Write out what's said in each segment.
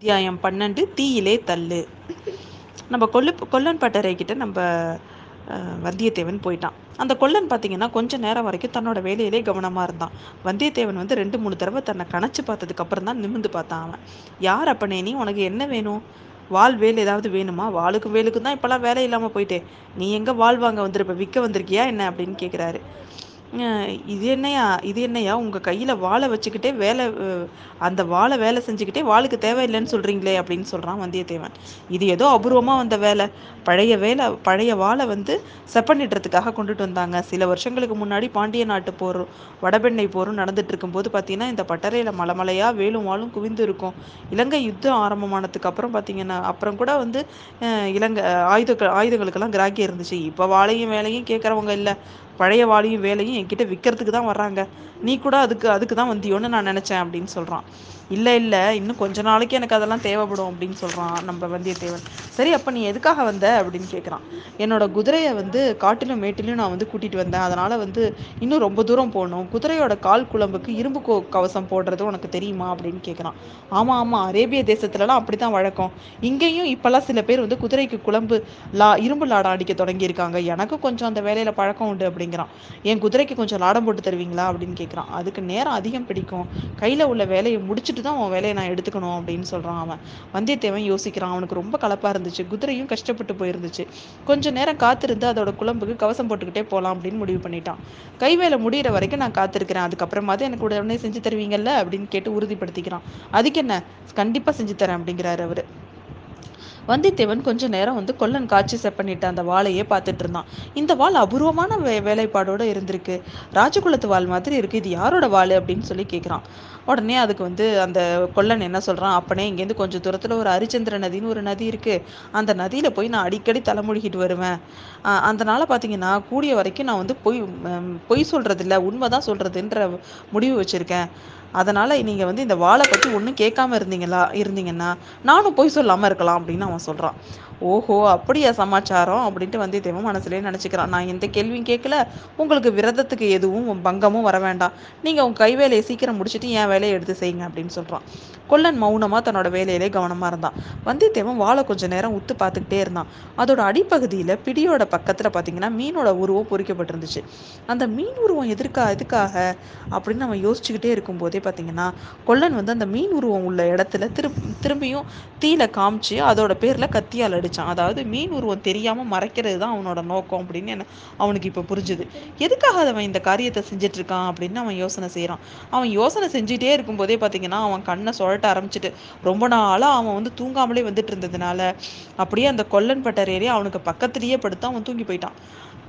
அத்தியாயம் பன்னெண்டு தீயிலே தள்ளு. நம்ம கொல்லு கொல்லன் பட்டறை கிட்ட நம்ம வந்தியத்தேவன் போயிட்டான். அந்த கொல்லன் பார்த்தீங்கன்னா கொஞ்ச நேரம் வரைக்கும் தன்னோட வேலையிலே கவனமாக இருந்தான். வந்தியத்தேவன் வந்து ரெண்டு மூணு தடவை தன்னை கணச்சு பார்த்ததுக்கு அப்புறம் தான் நிமிந்து பார்த்தான் அவன். யார் அப்பனே நீ? உனக்கு என்ன வேணும்? வால் வேல் ஏதாவது வேணுமா? வாளுக்கு வேலுக்கு தான் இப்போல்லாம் வேலை இல்லாமல் போயிட்டே. நீ எங்கே வாழ் வாங்க வந்திருப்ப? விற்க வந்திருக்கியா என்ன? அப்படின்னு கேட்குறாரு இது என்னையா இது என்னையா? உங்கள் கையில் வாழை வச்சுக்கிட்டே வேலை அந்த வாழை வேலை செஞ்சுக்கிட்டே வாளுக்கு தேவையில்லைன்னு சொல்கிறீங்களே அப்படின்னு சொல்கிறான் வந்தியத்தேவன். இது ஏதோ அபூர்வமாக வந்த வேலை. பழைய வேலை பழைய வாழை வந்து செப்பனிடுறதுக்காக கொண்டுட்டு வந்தாங்க. சில வருஷங்களுக்கு முன்னாடி பாண்டிய நாட்டு போரும் வடபெண்ணை போரும் நடந்துட்டு இருக்கும்போது பார்த்தீங்கன்னா இந்த பட்டறையில் மலைமலையாக வேலும் வாழும் குவிந்து இருக்கும். இலங்கை யுத்தம் ஆரம்பமானதுக்கு அப்புறம் பார்த்தீங்கன்னா அப்புறம் கூட வந்து இலங்கை ஆயுத ஆயுதங்களுக்கெல்லாம் கிராக்கி இருந்துச்சு. இப்போ வாழையும் வேலையும் கேட்குறவங்க இல்லை. பழைய வாளியும் வேலையும் என்கிட்ட விற்கிறதுக்கு தான் வர்றாங்க. நீ கூட அதுக்கு அதுக்கு தான் வந்தியோன்னு நான் நினச்சேன் அப்படின்னு சொல்கிறான் இல்லை இல்லை இன்னும் கொஞ்ச நாளைக்கு எனக்கு அதெல்லாம் தேவைப்படும் அப்படின்னு சொல்கிறான் நம்ம வந்தியத்தேவன். சரி அப்போ நீ எதுக்காக வந்த அப்படின்னு கேட்குறான் என்னோட குதிரையை வந்து காட்டிலும் மேட்டிலும் நான் வந்து கூட்டிகிட்டு வந்தேன். அதனால் வந்து இன்னும் ரொம்ப தூரம் போகணும். குதிரையோட கால் குழம்புக்கு இரும்பு கோ கவசம் போடுறது உனக்கு தெரியுமா அப்படின்னு கேட்குறான் ஆமாம் ஆமாம் அரேபிய தேசத்துலலாம் அப்படி தான் வழக்கம். இங்கேயும் இப்போல்லாம் சில பேர் வந்து குதிரைக்கு குழம்பு லா இரும்பு லாடம் அடிக்க தொடங்கியிருக்காங்க. எனக்கும் கொஞ்சம் அந்த வேலையில் பழக்கம் உண்டு அப்படிங்கிறான். என் குதிரைக்கு கொஞ்சம் லாடம் போட்டு தருவீங்களா? அப்படின்னு கேட்குறான் அதுக்கு நேரம் அதிகம் பிடிக்கும். கையில் உள்ள வேலையை முடிச்சுட்டு தான் உன் வேலையை நான் எடுத்துக்கணும் அப்படின்னு சொல்கிறான் அவன். வந்தியத்தேவன் யோசிக்கிறான். அவனுக்கு ரொம்ப கலப்பாக இருந்துச்சு. குதிரையும் கஷ்டப்பட்டு போயிருந்துச்சு. கொஞ்ச நேரம் காத்திருந்து அதோட குழம்புக்கு கவசம் போட்டுக்கிட்டே போகலாம் அப்படின்னு முடிவு பண்ணிட்டான். கை வேலை முடிகிற வரைக்கும் நான் காத்திருக்கிறேன். அதுக்கப்புறமாவது எனக்கு உடனே செஞ்சு தருவீங்கல்ல? அப்படின்னு கேட்டு உறுதிப்படுத்திக்கிறான். அதுக்கு என்ன? கண்டிப்பாக செஞ்சு தரேன் அப்படிங்கிறாரு அவர். வந்தித்தேவன் கொஞ்ச நேரம் வந்து கொல்லன் காட்சி பண்ணிட்டு அந்த வாழையே பார்த்துட்டு இருந்தான். இந்த வாள் அபூர்வமான வே வேலைப்பாடோட இருந்திருக்கு. ராஜகுலத்து வாள் மாதிரி இருக்கு. இது யாரோட வாள் அப்படின்னு சொல்லி கேட்குறான் உடனே அதுக்கு வந்து அந்த கொல்லன் என்ன சொல்கிறான் அப்பனே இங்கேருந்து கொஞ்சம் தூரத்தில் ஒரு ஹரிச்சந்திர நதின்னு ஒரு நதி இருக்குது அந்த நதியில் போய் நான் அடிக்கடி தலைமொழிகிட்டு வருவேன். அதனால் பார்த்தீங்கன்னா கூடிய வரைக்கும் நான் வந்து பொய் பொய் சொல்கிறதில்ல உண்மை தான் சொல்கிறதுன்ற முடிவு வச்சுருக்கேன். அதனால் நீங்கள் வந்து இந்த வாழை பற்றி ஒன்றும் கேட்காம இருந்தீங்களா இருந்தீங்கன்னா நானும் பொய் சொல்லாமல் இருக்கலாம் அப்படின்னு அவன் சொல்கிறான் ஓஹோ அப்படியா சமாச்சாரம்? அப்படின்ட்டு வந்தியத்தேவன் மனசுலேயே நினச்சிக்கிறான். நான் எந்த கேள்வியும் கேட்கல உங்களுக்கு விரதத்துக்கு எதுவும் பங்கமும் வர வேண்டாம். நீங்கள் உங்கள் கை வேலையை சீக்கிரம் முடிச்சுட்டு என் வேலையை எடுத்து செய்யுங்க அப்படின்னு சொல்கிறான் கொல்லன் மௌனமாக தன்னோட வேலையிலே கவனமாக இருந்தான். வந்தியத்தேவன் வாழை கொஞ்சம் நேரம் உத்து பார்த்துக்கிட்டே இருந்தான். அதோட அடிப்பகுதியில் பிடியோட பக்கத்தில் பார்த்தீங்கன்னா மீனோட உருவம் பொறிக்கப்பட்டிருந்துச்சு. அந்த மீன் உருவம் எதற்கா எதுக்காக அப்படின்னு நம்ம யோசிச்சுக்கிட்டே இருக்கும்போதே பார்த்தீங்கன்னா கொல்லன் வந்து அந்த மீன் உருவம் உள்ள இடத்துல திரு திரும்பியும் தீல காமிச்சு அதோட பேரில் கத்தியால் ஆரம்பித்தான் அதாவது மீன் உருவம் தெரியாமல் மறைக்கிறது தான் அவனோட நோக்கம் அப்படின்னு என்ன அவனுக்கு இப்போ புரிஞ்சுது. எதுக்காக அவன் இந்த காரியத்தை செஞ்சுட்டு இருக்கான் அப்படின்னு அவன் யோசனை செய்கிறான் அவன் யோசனை செஞ்சுட்டே இருக்கும்போதே பார்த்தீங்கன்னா அவன் கண்ணை சுழட்ட ஆரம்பிச்சுட்டு ரொம்ப நாளாக அவன் வந்து தூங்காமலே வந்துட்டு இருந்ததுனால அப்படியே அந்த கொல்லன் பட்டர் அவனுக்கு பக்கத்துலேயே படுத்து அவன் தூங்கி போயிட்டான்.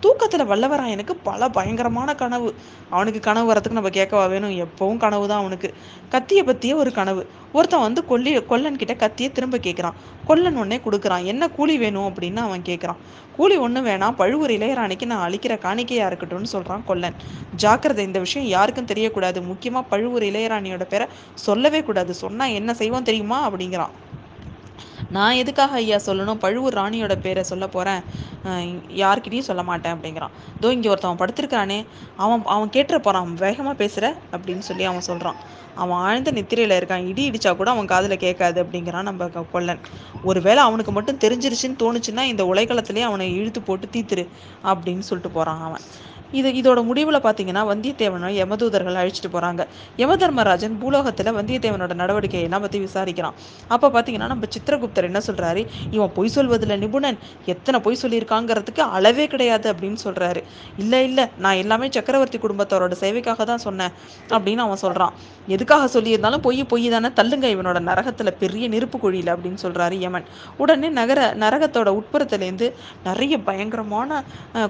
தூக்கத்தில் வல்லவராயனுக்கு பல பயங்கரமான கனவு. அவனுக்கு கனவு வரத்துக்கு நம்ம கேட்கவா வேணும். எப்பவும் கனவு தான் அவனுக்கு. கத்தியை பற்றிய ஒரு கனவு. ஒருத்தன் வந்து கொல்லி கொல்லன் கிட்ட கத்தியை திரும்ப கேட்குறான். கொல்லன் உடனே கொடுக்குறான். என்ன கூலி வேணும்? அப்படின்னு அவன் கேட்குறான். கூலி ஒன்றும் வேணாம். பழுவூர் இளையராணிக்கு நான் அழிக்கிற காணிக்கையாக இருக்கட்டும்னு சொல்கிறான் கொல்லன். ஜாக்கிரதை இந்த விஷயம் யாருக்கும் தெரியக்கூடாது. முக்கியமாக பழுவூர் இளையராணியோட பேரை சொல்லவே கூடாது. சொன்னால் என்ன செய்வோம் தெரியுமா? அப்படிங்கிறான். நான் எதுக்காக ஐயா சொல்லணும்? பழுவூர் ராணியோட பேரை சொல்ல போகிறேன் யார்கிட்டையும் சொல்ல மாட்டேன் அப்படிங்கிறான். தோ இங்கே ஒருத்தவன் படுத்திருக்கானே அவன் அவன் கேட்டுற போகிறான் வேகமாக பேசுகிற அப்படின்னு சொல்லி அவன் சொல்கிறான் அவன் ஆழ்ந்த நித்திரையில் இருக்கான். இடி இடிச்சா கூட அவன் காதில் கேட்காது அப்படிங்கிறான் நம்ம கொல்லன். ஒருவேளை அவனுக்கு மட்டும் தெரிஞ்சிருச்சுன்னு தோணுச்சுன்னா இந்த உலைக்களத்துலேயே அவனை இழுத்து போட்டு தீத்துரு அப்படின்னு சொல்லிட்டு போகிறான் அவன். இது இதோட முடிவில் பார்த்தீங்கன்னா வந்தியத்தேவனை யமதூதர்கள் அழிச்சிட்டு போகிறாங்க யமதர்மராஜன் பூலோகத்தில் வந்தியத்தேவனோட நடவடிக்கையெல்லாம் பற்றி விசாரிக்கிறான். அப்போ பார்த்தீங்கன்னா நம்ம சித்திரகுப்தர் என்ன சொல்கிறாரு இவன் பொய் சொல்வதில் நிபுணன். எத்தனை பொய் சொல்லியிருக்காங்கிறதுக்கு அளவே கிடையாது அப்படின்னு சொல்கிறாரு இல்லை இல்லை நான் எல்லாமே சக்கரவர்த்தி குடும்பத்தோரோட சேவைக்காக தான் சொன்னேன் அப்படின்னு அவன் சொல்கிறான் எதுக்காக சொல்லியிருந்தாலும் பொய் பொய் தானே தள்ளுங்க இவனோட நரகத்தில் பெரிய நெருப்பு குழியில் அப்படின்னு சொல்கிறாரு யமன். உடனே நகர நரகத்தோட உட்புறத்துலேருந்து நிறைய பயங்கரமான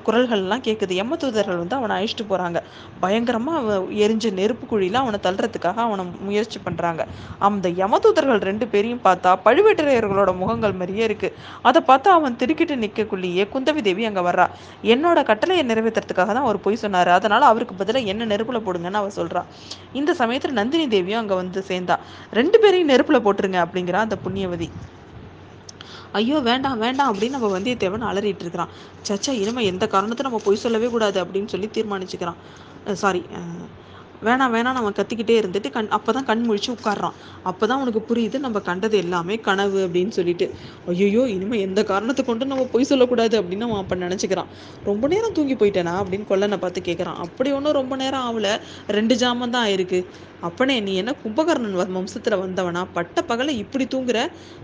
குரல்கள்லாம் கேட்குது யமதூதர்கள் காவலர்கள் வந்து அவனை அழிச்சிட்டு போகிறாங்க பயங்கரமாக எரிஞ்ச நெருப்பு குழியில் அவனை தள்ளுறதுக்காக அவனை முயற்சி பண்ணுறாங்க அந்த யமதூதர்கள் ரெண்டு பேரையும் பார்த்தா பழுவேட்டரையர்களோட முகங்கள் மாதிரியே இருக்குது அதை பார்த்தா அவன் திருக்கிட்டு நிற்கக்குள்ளேயே குந்தவி தேவி அங்கே வர்றா. என்னோட கட்டளையை நிறைவேற்றுறதுக்காக தான் அவர் போய் சொன்னார். அதனால் அவருக்கு பதிலாக என்ன நெருப்பில் போடுங்கன்னு அவள் சொல்கிறா இந்த சமயத்தில் நந்தினி தேவியும் அங்கே வந்து சேர்ந்தா. ரெண்டு பேரையும் நெருப்பில் போட்டுருங்க அப்படிங்கிறா அந்த புண்ணியவதி. ஐயோ வேண்டாம் வேண்டாம் அப்படின்னு நம்ம வந்தியத்தேவன் அலறிட்டு இருக்கிறான். சச்சா இனிமேல் எந்த காரணத்தை நம்ம பொய் சொல்லவே கூடாது அப்படின்னு சொல்லி தீர்மானிச்சுக்கிறான். சாரி வேணாம் வேணாம் அவன் கத்திக்கிட்டே இருந்துட்டு கண் அப்போ தான் கண் முழிச்சு உட்காடுறான் அப்பதான் அவனுக்கு புரியுது நம்ம கண்டது எல்லாமே கனவு அப்படின்னு சொல்லிட்டு. ஐயோ இனிமேல் எந்த காரணத்தை கொண்டு நம்ம பொய் சொல்லக்கூடாது அப்படின்னு அவன் அப்போ நினச்சிக்கிறான். ரொம்ப நேரம் தூங்கி போயிட்டேனா அப்படின்னு கொல்லனை பார்த்து கேட்குறான் அப்படி ஒன்றும் ரொம்ப நேரம் ஆகல ரெண்டு ஜாமம் தான் ஆயிருக்கு. அப்பனே நீ என்ன கும்பகர்ணன் வம்சத்தில் வந்தவனா? பட்ட பகலை இப்படி தூங்குற?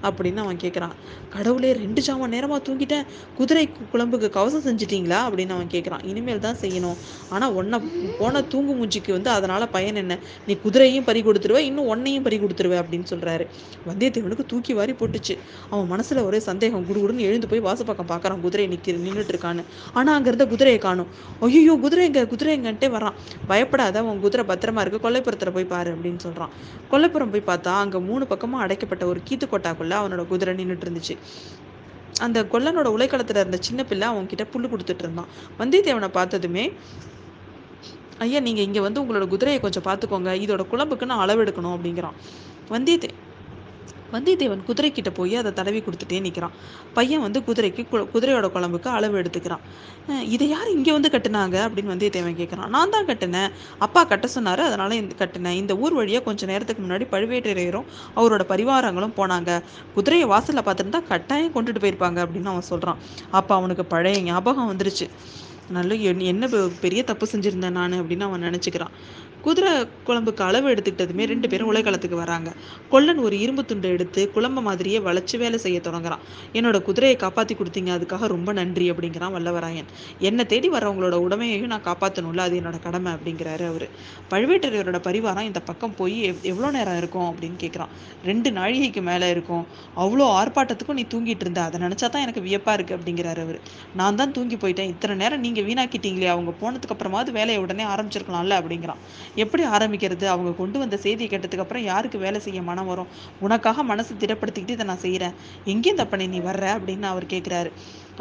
அப்படின்னு அவன் கேட்குறான் கடவுளே ரெண்டு ஜாம நேரமாக தூங்கிட்டேன். குதிரை குழம்புக்கு கவசம் செஞ்சிட்டீங்களா? அப்படின்னு அவன் கேட்குறான் இனிமேல் தான் செய்யணும். ஆனால் உன்னை போன தூங்கு மூஞ்சிக்கு வந்து அதை அதனால பயன் என்ன நீ குதிரையும் பறி கொடுத்துருவ இன்னும் ஒன்னையும் பறி கொடுத்துருவ அப்படின்னு சொல்றாரு. வந்தியத்தேவனுக்கு தூக்கி வாரி போட்டுச்சு. அவன் மனசுல ஒரே சந்தேகம் குடுகுடுன்னு எழுந்து போய் வாசப்பக்கம் பாக்குறான் குதிரை நிக்க நின்றுட்டு இருக்கான்னு. ஆனா அங்க இருந்த குதிரையை காணும். ஐயோ குதிரை எங்க குதிரை எங்கன்ட்டே வரான் பயப்படாத உன் குதிரை பத்திரமா இருக்கு கொல்லைப்புறத்துல போய் பாரு அப்படின்னு சொல்றான். கொல்லைப்புறம் போய் பார்த்தா அங்க மூணு பக்கமும் அடைக்கப்பட்ட ஒரு கீத்து கொட்டாக்குள்ள அவனோட குதிரை நின்றுட்டு இருந்துச்சு. அந்த கொல்லனோட உலைக்களத்துல இருந்த சின்ன பிள்ளை அவன் கிட்ட புல்லு கொடுத்துட்டு இருந்தான். வந்தியத்தேவனை பார்த்ததுமே ஐயா நீங்கள் இங்கே வந்து உங்களோட குதிரையை கொஞ்சம் பார்த்துக்கோங்க. இதோட குழம்புக்கு நான் அளவெடுக்கணும் அப்படிங்கிறான். வந்தியத்தே வந்தியத்தேவன் குதிரைக்கிட்ட போய் அதை தடவி கொடுத்துட்டே நிற்கிறான் பையன் வந்து குதிரைக்கு குதிரையோட குழம்புக்கு அளவு எடுத்துக்கிறான். இதை யார் இங்கே வந்து கட்டினாங்க? அப்படின்னு வந்தியத்தேவன் கேட்குறான் நான் தான் கட்டினேன். அப்பா கட்ட சொன்னார் அதனால் இந்த கட்டினேன். இந்த ஊர் வழியாக கொஞ்சம் நேரத்துக்கு முன்னாடி பழுவேட்டரையரும் அவரோட பரிவாரங்களும் போனாங்க. குதிரையை வாசலில் பார்த்துருந்தா கட்டாயம் கொண்டுட்டு போயிருப்பாங்க அப்படின்னு அவன் சொல்கிறான் அப்போ அவனுக்கு பழைய ஞாபகம் வந்துருச்சு. நல்ல என்ன பெரிய தப்பு செஞ்சுருந்தேன் நான் அப்படின்னு அவன் நினச்சிக்கிறான். குதிரை குழம்புக்கு அளவு எடுத்துக்கிட்டதுமே ரெண்டு பேரும் உலைக்களத்துக்கு வராங்க. கொல்லன் ஒரு இரும்பு துண்டை எடுத்து குழம்பு மாதிரியே வளைச்சு வேலை செய்ய தொடங்குறான். என்னோட குதிரையை காப்பாற்றி கொடுத்தீங்க அதுக்காக ரொம்ப நன்றி அப்படிங்கிறான் வல்லவராயன். என்னை தேடி வரவங்களோட உடமையையும் நான் காப்பாற்றணும்ல அது என்னோட கடமை அப்படிங்கிறாரு அவர். பழுவேட்டரையரோட பரிவாரம் இந்த பக்கம் போய் எவ்வளோ நேரம் இருக்கும் அப்படின்னு கேட்குறான் ரெண்டு நாழிகைக்கு மேலே இருக்கும். அவ்வளோ ஆர்ப்பாட்டத்துக்கும் நீ தூங்கிட்டு இருந்த அதை நினச்சா தான் எனக்கு வியப்பாக இருக்கு அப்படிங்கிறாரு அவர். நான் தான் தூங்கி போயிட்டேன். இத்தனை நேரம் நீங்கள் வீணாக்கிட்டீங்களே அவங்க போனதுக்கு அப்புறமாவது வேலையை உடனே ஆரம்பிச்சிருக்கலாம்ல அப்படிங்கிறான். எப்படி ஆரம்பிக்கிறது? அவங்க கொண்டு வந்த செய்தியை கேட்டதுக்கு அப்புறம் யாருக்கு வேலை செய்ய மனம் வரும்? உனக்காக மனசு திடப்படுத்திக்கிட்டு இதை நான் செய்கிறேன் எங்கேயும் தப்பனை நீ வர்ற அப்படின்னு அவர் கேட்குறாரு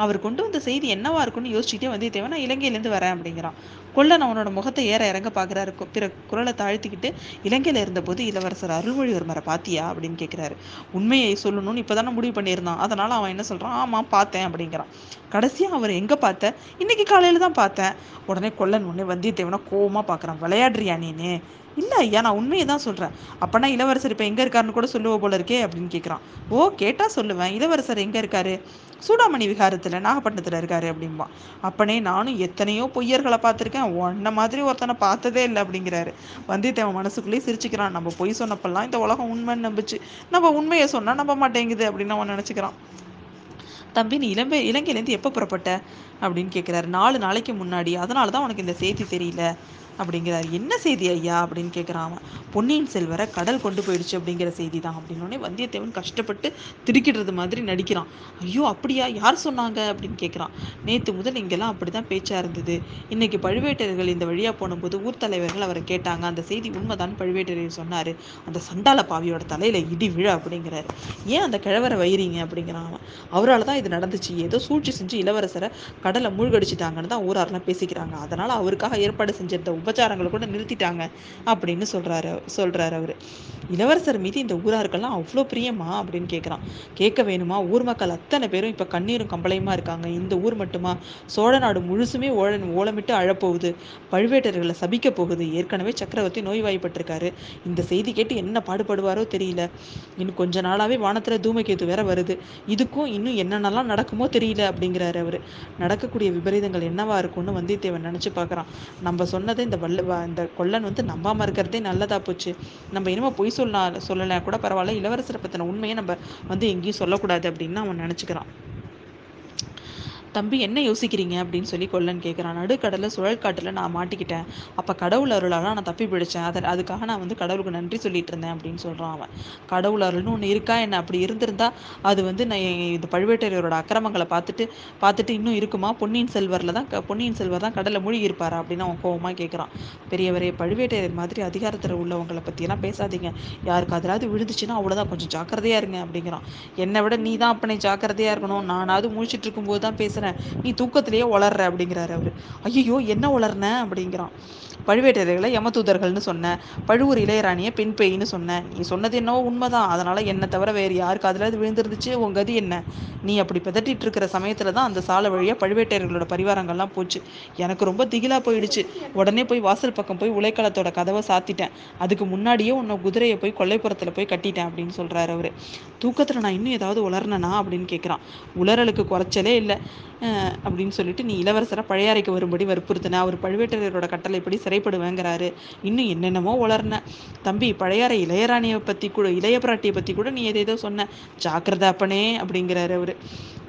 அவர் கொண்டு வந்த செய்தி என்னவா இருக்கும்னு யோசிச்சுட்டே வந்தியத்தேவன் நான் இலங்கையிலேருந்து வரேன் அப்படிங்கிறான். கொல்லன் அவனோட முகத்தை ஏற இறங்க பார்க்குறாரு. பிற குரலை தாழ்த்திக்கிட்டு இலங்கையில் இருந்தபோது இளவரசர் அருள்மொழிவர்மரை பாத்தியா? அப்படின்னு கேட்குறாரு உண்மையை சொல்லணும்னு இப்பதானே முடிவு பண்ணியிருந்தான். அதனால் அவன் என்ன சொல்கிறான் ஆமாம் பார்த்தேன் அப்படிங்கிறான். கடைசியாக அவர் எங்கே பார்த்த? இன்னைக்கு காலையில் தான் பார்த்தேன். உடனே கொல்லன் உடனே வந்தியத்தேவனை கோபமாக பார்க்குறான். விளையாடுறியா நீனு? இல்லை ஐயா நான் உண்மையை தான் சொல்கிறேன் அப்பனா இளவரசர் இப்போ எங்கே இருக்காருன்னு கூட சொல்லுவ போல இருக்கே அப்படின்னு கேட்குறான் ஓ கேட்டால் சொல்லுவேன். இளவரசர் எங்கே இருக்காரு? சூடாமணி விகாரத்தில் நாகப்பட்டினத்தில் இருக்காரு அப்படின்பா அப்பனே நானும் எத்தனையோ பொய்யர்களை பார்த்துருக்கேன். உன்ன மாதிரி ஒருத்தனை பார்த்ததே இல்லை அப்படிங்கிறாரு. வந்தியத்தேவன் மனசுக்குள்ளேயே சிரிச்சுக்கிறான். நம்ம பொய் சொன்னப்பெல்லாம் இந்த உலகம் உண்மைன்னு நம்பிச்சு. நம்ம உண்மையை சொன்னா நம்ப மாட்டேங்குது அப்படின்னு அவன் நினைச்சுக்கிறான். தம்பி நீ இளம்பே இலங்கையிலேருந்து எப்போ புறப்பட்ட? அப்படின்னு கேட்குறாரு நாலு நாளைக்கு முன்னாடி. அதனால தான் உனக்கு இந்த செய்தி தெரியல. அப்படிங்கிறார். என்ன செய்தி ஐயா? அப்படின்னு கேட்குறான் அவன். பொன்னியின் செல்வரை கடல் கொண்டு போயிடுச்சு அப்படிங்கிற செய்தி தான். அப்படின்னோடனே வந்தியத்தேவன் கஷ்டப்பட்டு திருக்கிடுறது மாதிரி நடிக்கிறான். ஐயோ அப்படியா? யார் சொன்னாங்க? அப்படின்னு கேட்குறான் நேற்று முதல் இங்கெல்லாம் அப்படிதான் பேச்சாக இருந்தது. இன்னைக்கு பழுவேட்டர்கள் இந்த வழியா போனபோது ஊர் தலைவர்கள் அவரை கேட்டாங்க. அந்த செய்தி உண்மைதான் பழுவேட்டரையர் சொன்னார். அந்த சண்டால பாவியோட தலையில் இடி விழ அப்படிங்கிறாரு. ஏன் அந்த கிழவரை வைறீங்க அப்படிங்கிறான் அவன். அவரால் தான் இது நடந்துச்சு. ஏதோ சூழ்ச்சி செஞ்சு இளவரசரை கடலை மூழ்கடிச்சிட்டாங்கன்னு தான் ஊராரெலாம் பேசிக்கிறாங்க. அதனால் அவருக்காக ஏற்பாடு செஞ்சிருந்த உபச்சாரங்களை கூட நிறுத்திட்டாங்க அப்படின்னு சொல்றாரு சொல்றாரு அவரு. இளவரசர் மீது இந்த ஊராருக்கெல்லாம் அவ்வளோ பிரியமா அப்படின்னு கேட்குறான் கேட்க வேணுமா? ஊர் மக்கள் அத்தனை பேரும் இப்போ கண்ணீரும் கம்பளையுமா இருக்காங்க. இந்த ஊர் மட்டுமா? சோழ நாடு முழுசுமே ஓழ ஓலமிட்டு அழப்போகுது. பழுவேட்டர்களை சபிக்க போகுது. ஏற்கனவே சக்கரவர்த்தி நோய்வாய்ப்பட்டிருக்காரு. இந்த செய்தி கேட்டு என்ன பாடுபடுவாரோ தெரியல. இன்னும் கொஞ்ச நாளாவே வானத்துல தூமகேது வேற வருது. இதுக்கும் இன்னும் என்னென்னலாம் நடக்குமோ தெரியல அப்படிங்கிறாரு அவரு. நடக்கக்கூடிய விபரீதங்கள் என்னவா இருக்கும்னு வந்தியத்தேவன் நினைச்சு பார்க்கறான் நம்ம சொன்னதை இந்த வல்ல அந்த கொல்லன் வந்து நம்பாம இருக்கிறதே நல்லதா போச்சு. நம்ம என்னமோ பொய் சொல்ல சொல்லலை கூட பரவாயில்ல இளவரசரை பற்றின உண்மையை நம்ம வந்து எங்கேயும் சொல்லக்கூடாது அப்படின்னு அவன் நினச்சிக்கிறான். தம்பி என்ன யோசிக்கிறீங்க? அப்படின்னு சொல்லி கொல்லன் கேட்குறான் நடுக்கடலில் சுழற்காட்டில் நான் மாட்டிக்கிட்டேன். அப்போ கடவுள் அருளால் நான் தப்பி பிடிச்சேன். அதை அதுக்காக நான் வந்து கடவுளுக்கு நன்றி சொல்லிட்டு இருந்தேன் அப்படின்னு சொல்கிறான் அவன். கடவுள் அருள்னு ஒன்று இருக்கா? என்ன அப்படி இருந்திருந்தா அது வந்து நான் இந்த பழுவேட்டரையரோட அக்கிரமங்களை பார்த்துட்டு பார்த்துட்டு இன்னும் இருக்குமா? பொன்னியின் செல்வரில் தான் பொன்னியின் செல்வர் தான் கடலில் மூழ்கி இருப்பாரா? அப்படின்னு அவன் கோவமாக கேட்குறான் பெரியவரே பழுவேட்டரையர் மாதிரி அதிகாரத்தில் உள்ளவங்களை பற்றியெல்லாம் பேசாதீங்க. யாருக்கு அதிலாவது விழுந்துச்சுன்னா அவ்வளோதான் கொஞ்சம் ஜாக்கிரதையாக இருங்க அப்படிங்கிறான். என்னை விட நீ தான் அப்பனை ஜாக்கிரதையாக இருக்கணும். நானாவது முழிச்சிட்டு இருக்கும்போது தான் பேசுகிறேன் பேசுகிறேன் நீ தூக்கத்திலேயே வளர்ற அப்படிங்கிறாரு அவர். ஐயோ என்ன வளர்ன அப்படிங்கிறான். பழுவேட்டரையர்களை யமதூதர்கள்னு சொன்னேன் பழுவூர் இளையராணியை பெண் பெய்ன்னு சொன்னேன் நீ சொன்னது என்னவோ உண்மைதான். அதனால் என்னை தவிர வேறு யாருக்கு அதில் அது விழுந்துருந்துச்சு? உன் கதி என்ன? நீ அப்படி பிதட்டிட்டு இருக்கிற சமயத்தில் தான் அந்த சாலை வழியாக பழுவேட்டையர்களோட பரிவாரங்கள்லாம் போச்சு. எனக்கு ரொம்ப திகிலா போயிடுச்சு. உடனே போய் வாசல் பக்கம் போய் உலைக்களத்தோட கதவை சாத்திட்டேன். அதுக்கு முன்னாடியே உன்னை குதிரையை போய் கொல்லைப்புறத்தில் போய் கட்டிட்டேன் அப்படின்னு சொல்கிறாரு அவர். தூக்கத்தில் நான் இன்னும் ஏதாவது உலர்னனா அப்படின்னு கேட்குறான் உலரலுக்கு குறைச்சலே இல்லை. அப்படின்னு சொல்லிட்டு நீ இளவரசரை பழையாறைக்கு வரும்படி வற்புறுத்தின. அவர் பழுவேட்டரையரோட கட்டளைப்படி சிறைப்படுவேங்கிறாரு. இன்னும் என்னென்னமோ வளர்ன தம்பி பழையாறை இளையராணியை பற்றி கூட இளைய பிராட்டியை பற்றி கூட நீ எதை ஏதோ சொன்ன. ஜாக்கிரதா அப்பனே அப்படிங்கிறாரு அவர்.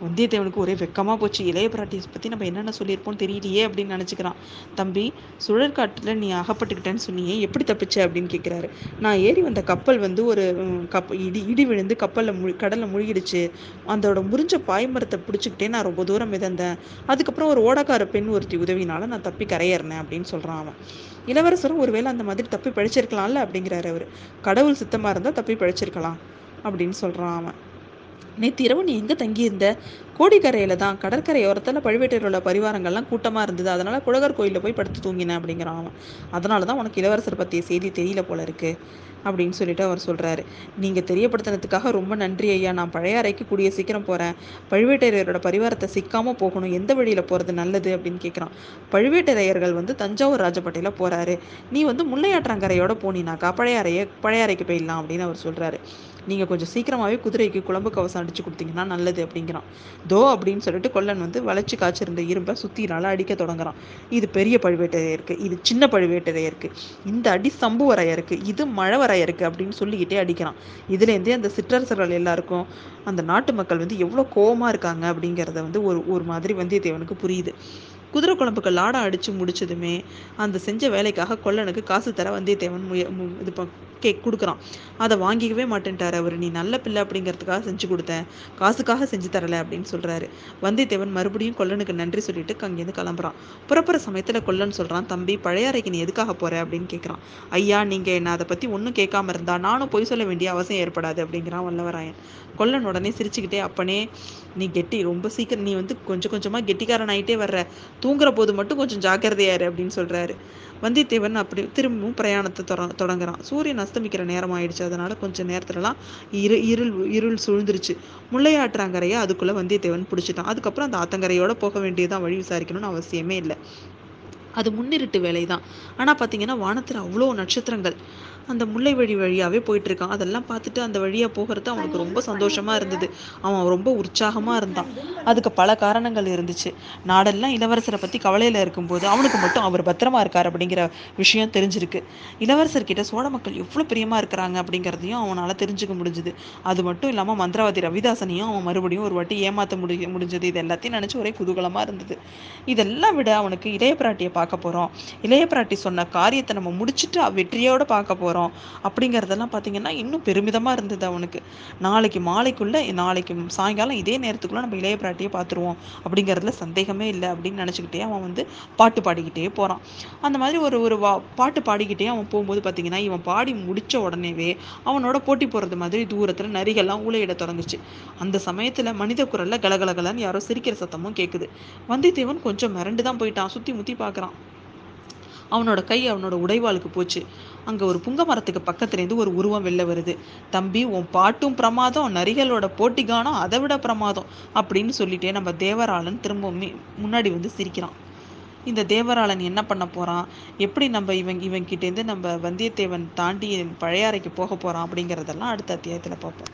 வந்தியத்தேவனுக்கு ஒரே வெக்கமாக போச்சு. இளைய பிராட்டியை பற்றி நம்ம என்னென்ன சொல்லியிருப்போம் தெரியலையே அப்படின்னு நினச்சிக்கிறான். தம்பி சுழற்காட்டில் நீ அகப்பட்டுக்கிட்டேன்னு சொன்னியே எப்படி தப்பிச்ச? அப்படின்னு கேட்குறாரு நான் ஏறி வந்த கப்பல் வந்து ஒரு கப் இடி இடி விழுந்து கப்பலில் முழு கடலில் முழுகிடுச்சு. அதோட முறிஞ்ச பாய்மரத்தை பிடிச்சிக்கிட்டே நான் ரொம்ப தூரம் மிதந்தேன். அதுக்கப்புறம் ஒரு ஓடக்கார பெண் ஒருத்தி உதவினால நான் தப்பி கரையேறினேன் அப்படின்னு சொல்கிறான் அவன். இளவரசரும் ஒருவேளை அந்த மாதிரி தப்பி பழிச்சிருக்கலாம்ல? அப்படிங்கிறாரு அவர். கடவுள் சித்தமாக இருந்தால் தப்பி பழிச்சிருக்கலாம் அப்படின்னு சொல்கிறான் அவன். நேற்று இரவு நீ எங்கே தங்கியிருந்த? கோடிக்கரையில் தான். கடற்கரையோரத்தில் பழுவேட்டரையோட பரிவாரங்கள்லாம் கூட்டமாக இருந்தது. அதனால் குழகர் கோயிலில் போய் படுத்து தூங்கினேன் அப்படிங்கிறான் அவன். அதனால தான் உனக்கு இளவரசர் பற்றிய செய்தி தெரியல போல இருக்கு அப்படின்னு சொல்லிட்டு அவர் சொல்கிறாரு நீங்கள் தெரியப்படுத்தினதுக்காக ரொம்ப நன்றி ஐயா. நான் பழைய அறைக்கு கூடிய சீக்கிரம் போகிறேன் பழுவேட்டரையரோட பரிவாரத்தை சிக்காமல் போகணும். எந்த வழியில் போகிறது நல்லது அப்படின்னு கேட்குறான் பழுவேட்டரையர்கள் வந்து தஞ்சாவூர் ராஜபட்டையில் போகிறாரு நீ வந்து முல்லையாற்றங்கரையோட போனினாக்கா பழைய அறையை பழைய அறைக்கு போயிடலாம் அப்படின்னு அவர் சொல்கிறாரு நீங்கள் கொஞ்சம் சீக்கிரமாகவே குதிரைக்கு குழம்பு கவசம் அடித்து கொடுத்தீங்கன்னா நல்லது அப்படிங்கிறான். தோ அப்படின்னு சொல்லிட்டு கொல்லன் வந்து வளைச்சு காய்ச்சிருந்த இரும்பை சுத்தினால அடிக்க தொடங்குறான். இது பெரிய பழுவேட்டரையருக்கு இது சின்ன பழுவேட்டரையருக்கு இந்த அடி சம்புவரையருக்கு இது மழவரையருக்கு அப்படின்னு சொல்லிக்கிட்டே அடிக்கிறான். இதுலேருந்தே அந்த சிற்றரசர்கள் எல்லாருக்கும் அந்த நாட்டு மக்கள் வந்து எவ்வளோ கோபமாக இருக்காங்க அப்படிங்கிறத வந்து ஒரு ஒரு மாதிரி வந்தியத்தேவனுக்கு புரியுது. குதிரை குழம்புக்கு லாடம் அடித்து முடிச்சதுமே அந்த செஞ்ச வேலைக்காக கொல்லனுக்கு காசு தர வந்தியத்தேவன் முய இது கேக் கொடுக்குறான். அதை வாங்கிக்கவே மாட்டேன்ட்டார் அவர். நீ நல்ல பிள்ளை அப்படிங்கிறதுக்காக செஞ்சு கொடுத்தேன். காசுக்காக செஞ்சு தரல அப்படின்னு சொல்கிறாரு வந்தியத்தேவன் மறுபடியும் கொல்லனுக்கு நன்றி சொல்லிட்டு அங்கேருந்து கிளம்புறான். புறப்புற சமயத்தில் கொல்லன் சொல்கிறான் தம்பி பழையாறைக்கு நீ எதுக்காக போகிற அப்படின்னு கேட்குறான் ஐயா நீங்கள் என்ன அதை பற்றி ஒன்றும் கேட்காம இருந்தா நானும் பொய் சொல்ல வேண்டிய அவசியம் ஏற்படாது அப்படிங்கிறான் வல்லவராயன். கொல்லன் உடனே சிரிச்சுக்கிட்டே அப்பனே நீ கெட்டி ரொம்ப சீக்கிரம் நீ வந்து கொஞ்சம் கொஞ்சமாக கெட்டிக்காரன் ஆகிட்டே வர்ற. தூங்குற போது மட்டும் கொஞ்சம் ஜாக்கிரதையாரு அப்படின்னு சொல்கிறாரு வந்தியத்தேவன் அப்படி திரும்பவும் பிரயாணத்தை தொட தொடங்குறான். சூரியன் அஸ்தமிக்கிற நேரம் ஆயிடுச்சு. அதனால கொஞ்சம் நேரத்துலலாம் இரு இருள் இருள் சூழ்ந்துருச்சு. முள்ளையாற்றாங்கரையை அதுக்குள்ளே வந்தியத்தேவன் பிடிச்சிட்டான். அதுக்கப்புறம் அந்த ஆத்தங்கரையோட போக வேண்டியதான் வழி விசாரிக்கணும்னு அவசியமே இல்லை. அது முன்னிருட்டு வேலை தான் ஆனால் பார்த்தீங்கன்னா வானத்தில் அவ்வளோ நட்சத்திரங்கள். அந்த முல்லை வழி வழியாகவே போயிட்டுருக்கான். அதெல்லாம் பார்த்துட்டு அந்த வழியாக போகிறது அவனுக்கு ரொம்ப சந்தோஷமாக இருந்தது. அவன் ரொம்ப உற்சாகமாக இருந்தான். அதுக்கு பல காரணங்கள் இருந்துச்சு. நாடெல்லாம் இளவரசரை பற்றி கவலையில் இருக்கும்போது அவனுக்கு மட்டும் அவர் பத்திரமா இருக்கார் அப்படிங்கிற விஷயம் தெரிஞ்சிருக்கு. இளவரசர்கிட்ட சோழ மக்கள் எவ்வளோ பிரியமாக இருக்கிறாங்க அப்படிங்கிறதையும் அவனால் தெரிஞ்சுக்க முடிஞ்சுது. அது மட்டும் இல்லாமல் மந்திரவாதி ரவிதாசனையும் அவன் மறுபடியும் ஒரு வாட்டி ஏமாற்ற முடி முடிஞ்சது. இது எல்லாத்தையும் நினச்சி ஒரே குதூகலமாக இருந்தது. இதெல்லாம் விட அவனுக்கு இளைய பிராட்டியை பார்க்க போகிறோம் இளைய பிராட்டி சொன்ன காரியத்தை நம்ம முடிச்சுட்டு வெற்றியோடு பார்க்க போகிறோம் போகிறோம் அப்படிங்கிறதெல்லாம் பார்த்தீங்கன்னா இன்னும் பெருமிதமாக இருந்தது அவனுக்கு. நாளைக்கு மாலைக்குள்ளே நாளைக்கு சாயங்காலம் இதே நேரத்துக்குள்ளே நம்ம இளைய பிராட்டியை பார்த்துருவோம் அப்படிங்கிறதுல சந்தேகமே இல்லை அப்படின்னு நினச்சிக்கிட்டே அவன் வந்து பாட்டு பாடிக்கிட்டே போகிறான் அந்த மாதிரி ஒரு ஒரு வா பாட்டு பாடிக்கிட்டே அவன் போகும்போது பார்த்தீங்கன்னா இவன் பாடி முடித்த உடனேவே அவனோட போட்டி போகிறது மாதிரி தூரத்தில் நரிகள்லாம் ஊழையிட தொடங்குச்சு. அந்த சமயத்தில் மனித குரலில் கலகலகலன்னு யாரோ சிரிக்கிற சத்தமும் கேட்குது வந்தியத்தேவன் கொஞ்சம் மிரண்டு தான் போயிட்டான். சுற்றி முற்றி பார்க்குறான் அவனோட கை அவனோட உடைவாளுக்கு போச்சு. அங்கே ஒரு புங்க மரத்துக்கு பக்கத்துலேருந்து ஒரு உருவம் வெளில வருது. தம்பி உன் பாட்டும் பிரமாதம் நரிகளோட போட்டி கானம் அதை விட பிரமாதம் அப்படின்னு சொல்லிட்டே நம்ம தேவராளன் திரும்ப முன்னாடி வந்து சிரிக்கிறான். இந்த தேவராளன் என்ன பண்ண போகிறான் எப்படி நம்ம இவன் இவன் கிட்டேருந்து நம்ம வந்தியத்தேவன் தாண்டி பழையாறைக்கு போக போகிறான் அப்படிங்கிறதெல்லாம் அடுத்த அத்தியாயத்தில் பார்ப்போம்.